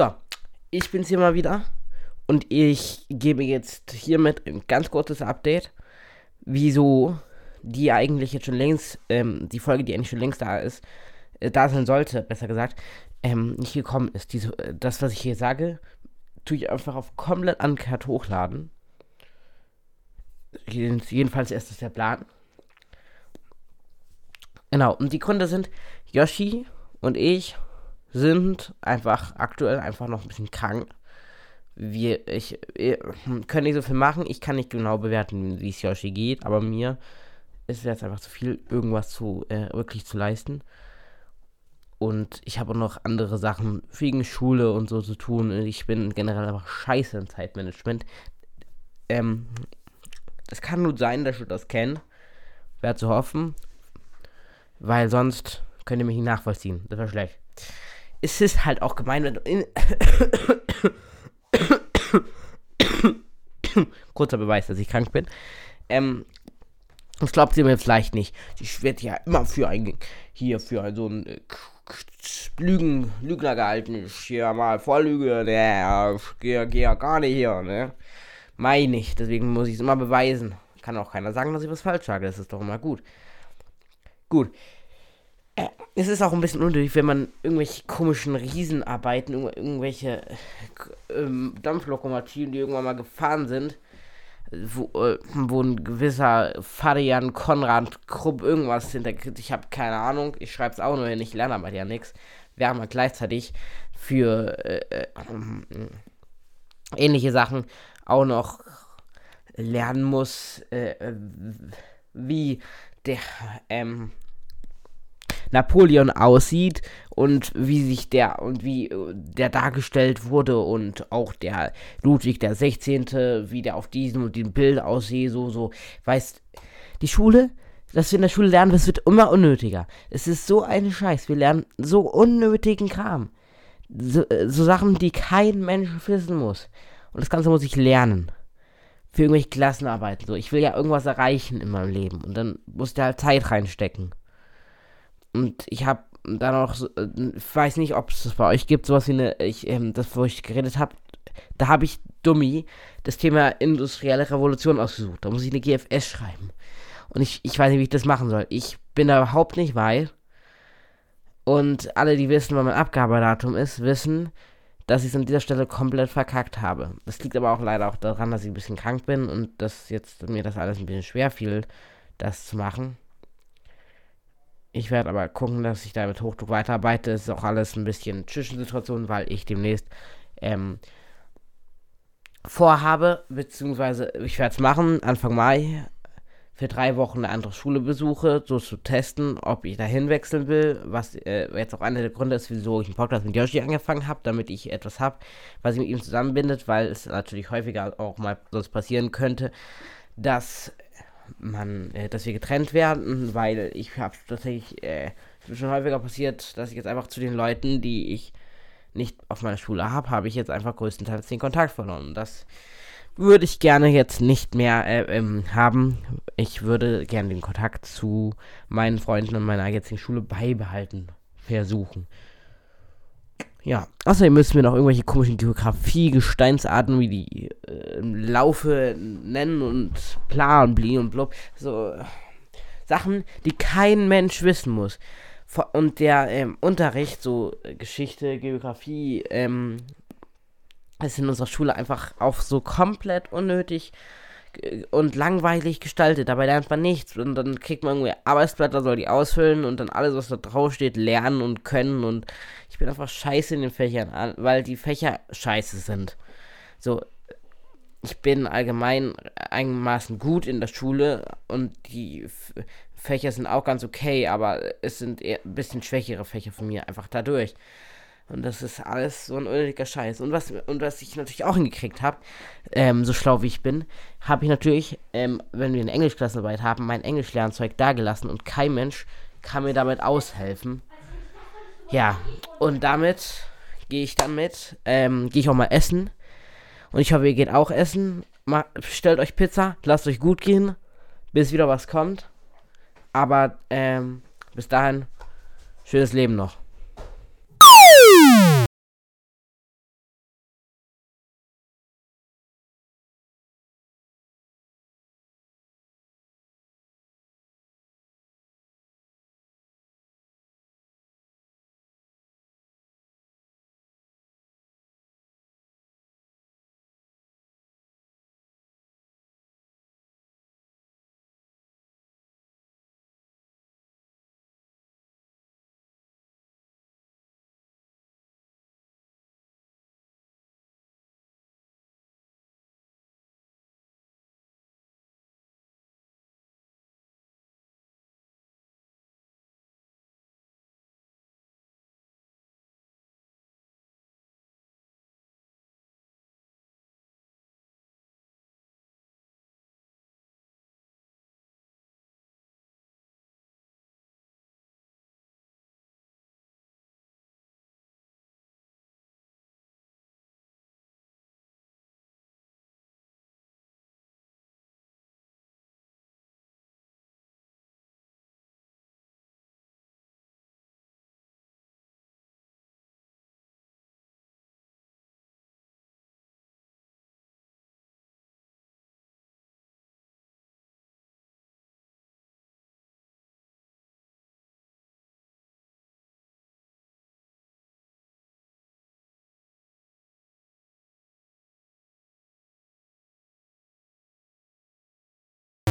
So, ich bin's hier mal wieder. Und ich gebe jetzt hiermit ein ganz kurzes Update, wieso die eigentlich jetzt schon längst, ähm, die Folge, die eigentlich schon längst da ist, äh, da sein sollte, besser gesagt, ähm, nicht gekommen ist. Diese, äh, das, was ich hier sage, tue ich einfach auf komplett uncut hochladen. Jedenfalls ist das der Plan. Genau, und die Gründe sind, Yoshi und ich sind einfach aktuell einfach noch ein bisschen krank. Wir, ich, ich können nicht so viel machen. Ich kann nicht genau bewerten, wie es Yoshi geht, aber mir ist jetzt einfach zu viel, irgendwas zu äh, wirklich zu leisten. Und ich habe auch noch andere Sachen wegen Schule und so zu tun. Ich bin generell einfach scheiße im Zeitmanagement. Ähm, es kann nur sein, dass ich das kenne. Wäre zu hoffen. Weil sonst könnt ihr mich nicht nachvollziehen. Das wäre schlecht. Es ist halt auch gemein, wenn du in Kurzer Beweis, dass ich krank bin. Ähm, das glaubt ihr mir vielleicht nicht. Ich werde ja immer für ein, hier für so ein äh, Lügen, Lügner gehalten. Ich hier mal Vorlüge, ne, ich gehe geh ja gar nicht hier, ne. Meine ich, deswegen muss ich es immer beweisen. Kann auch keiner sagen, dass ich was falsch sage, das ist doch immer gut. Gut. Äh, es ist auch ein bisschen unnötig, wenn man irgendwelche komischen Riesenarbeiten, irgendwelche äh, Dampflokomotiven, die irgendwann mal gefahren sind, wo, äh, wo ein gewisser Fadian Konrad Krupp irgendwas hinterkriegt. Ich habe keine Ahnung. Ich schreibe es auch nur hin. Ich lerne aber ja nichts. Während man gleichzeitig für äh, äh, ähnliche Sachen auch noch lernen muss, äh, wie der ähm, Napoleon aussieht und wie sich der und wie äh, der dargestellt wurde und auch der Ludwig der 16., wie der auf diesem und dem Bild aussieht, so, so, weißt, die Schule, dass wir in der Schule lernen, das wird immer unnötiger. Es ist so ein Scheiß, wir lernen so unnötigen Kram. So, äh, so Sachen, die kein Mensch wissen muss. Und das Ganze muss ich lernen für irgendwelche Klassenarbeiten. So, ich will ja irgendwas erreichen in meinem Leben und dann muss der halt Zeit reinstecken. Und ich habe dann auch, äh, ich weiß nicht, ob es das bei euch gibt, sowas wie eine, ich, ähm, das, wo ich geredet habe, da habe ich Dummy das Thema industrielle Revolution ausgesucht. Da muss ich eine GFS schreiben. Und ich, ich weiß nicht, wie ich das machen soll. Ich bin da überhaupt nicht weit. Und alle, die wissen, wann mein Abgabedatum ist, wissen, dass ich es an dieser Stelle komplett verkackt habe. Das liegt aber auch leider auch daran, dass ich ein bisschen krank bin und dass jetzt mir das alles ein bisschen schwer fiel, das zu machen. Ich werde aber gucken, dass ich da mit Hochdruck weiterarbeite. Es ist auch alles ein bisschen Zwischensituation, weil ich demnächst ähm, vorhabe, beziehungsweise ich werde es machen, Anfang Mai für drei Wochen eine andere Schule besuche, so zu testen, ob ich da hinwechseln will, was äh, jetzt auch einer der Gründe ist, wieso ich einen Podcast mit Yoshi angefangen habe, damit ich etwas habe, was ich mit ihm zusammenbindet, weil es natürlich häufiger auch mal sonst passieren könnte, dass man, äh, dass wir getrennt werden, weil ich habe tatsächlich äh, schon häufiger passiert, dass ich jetzt einfach zu den Leuten, die ich nicht auf meiner Schule habe, habe ich jetzt einfach größtenteils den Kontakt verloren. Das würde ich gerne jetzt nicht mehr äh, ähm, haben. Ich würde gerne den Kontakt zu meinen Freunden und meiner jetzigen Schule beibehalten, versuchen. Ja, außerdem müssen wir noch irgendwelche komischen Geografie, Gesteinsarten wie die äh, Laufe nennen und bla und bli und blub. So Sachen, die kein Mensch wissen muss. Und der ähm, Unterricht, so äh, Geschichte, Geografie, ähm, ist in unserer Schule einfach auch so komplett unnötig und langweilig gestaltet. Dabei lernt man nichts und dann kriegt man irgendwie Arbeitsblätter, soll die ausfüllen und dann alles, was da drauf steht, lernen und können und ich bin einfach scheiße in den Fächern, weil die Fächer scheiße sind. So, ich bin allgemein einigermaßen gut in der Schule und die Fächer sind auch ganz okay, aber es sind eher ein bisschen schwächere Fächer von mir, einfach dadurch. Und das ist alles so ein unnötiger Scheiß. Und was, und was ich natürlich auch hingekriegt habe, ähm, so schlau wie ich bin, habe ich natürlich, ähm, wenn wir eine Englischklassenarbeit haben, mein Englischlernzeug dagelassen und kein Mensch kann mir damit aushelfen. Ja, und damit gehe ich damit, ähm, gehe ich auch mal essen. Und ich hoffe, ihr geht auch essen. Mal, stellt euch Pizza, lasst euch gut gehen, bis wieder was kommt. Aber, ähm, bis dahin, schönes Leben noch.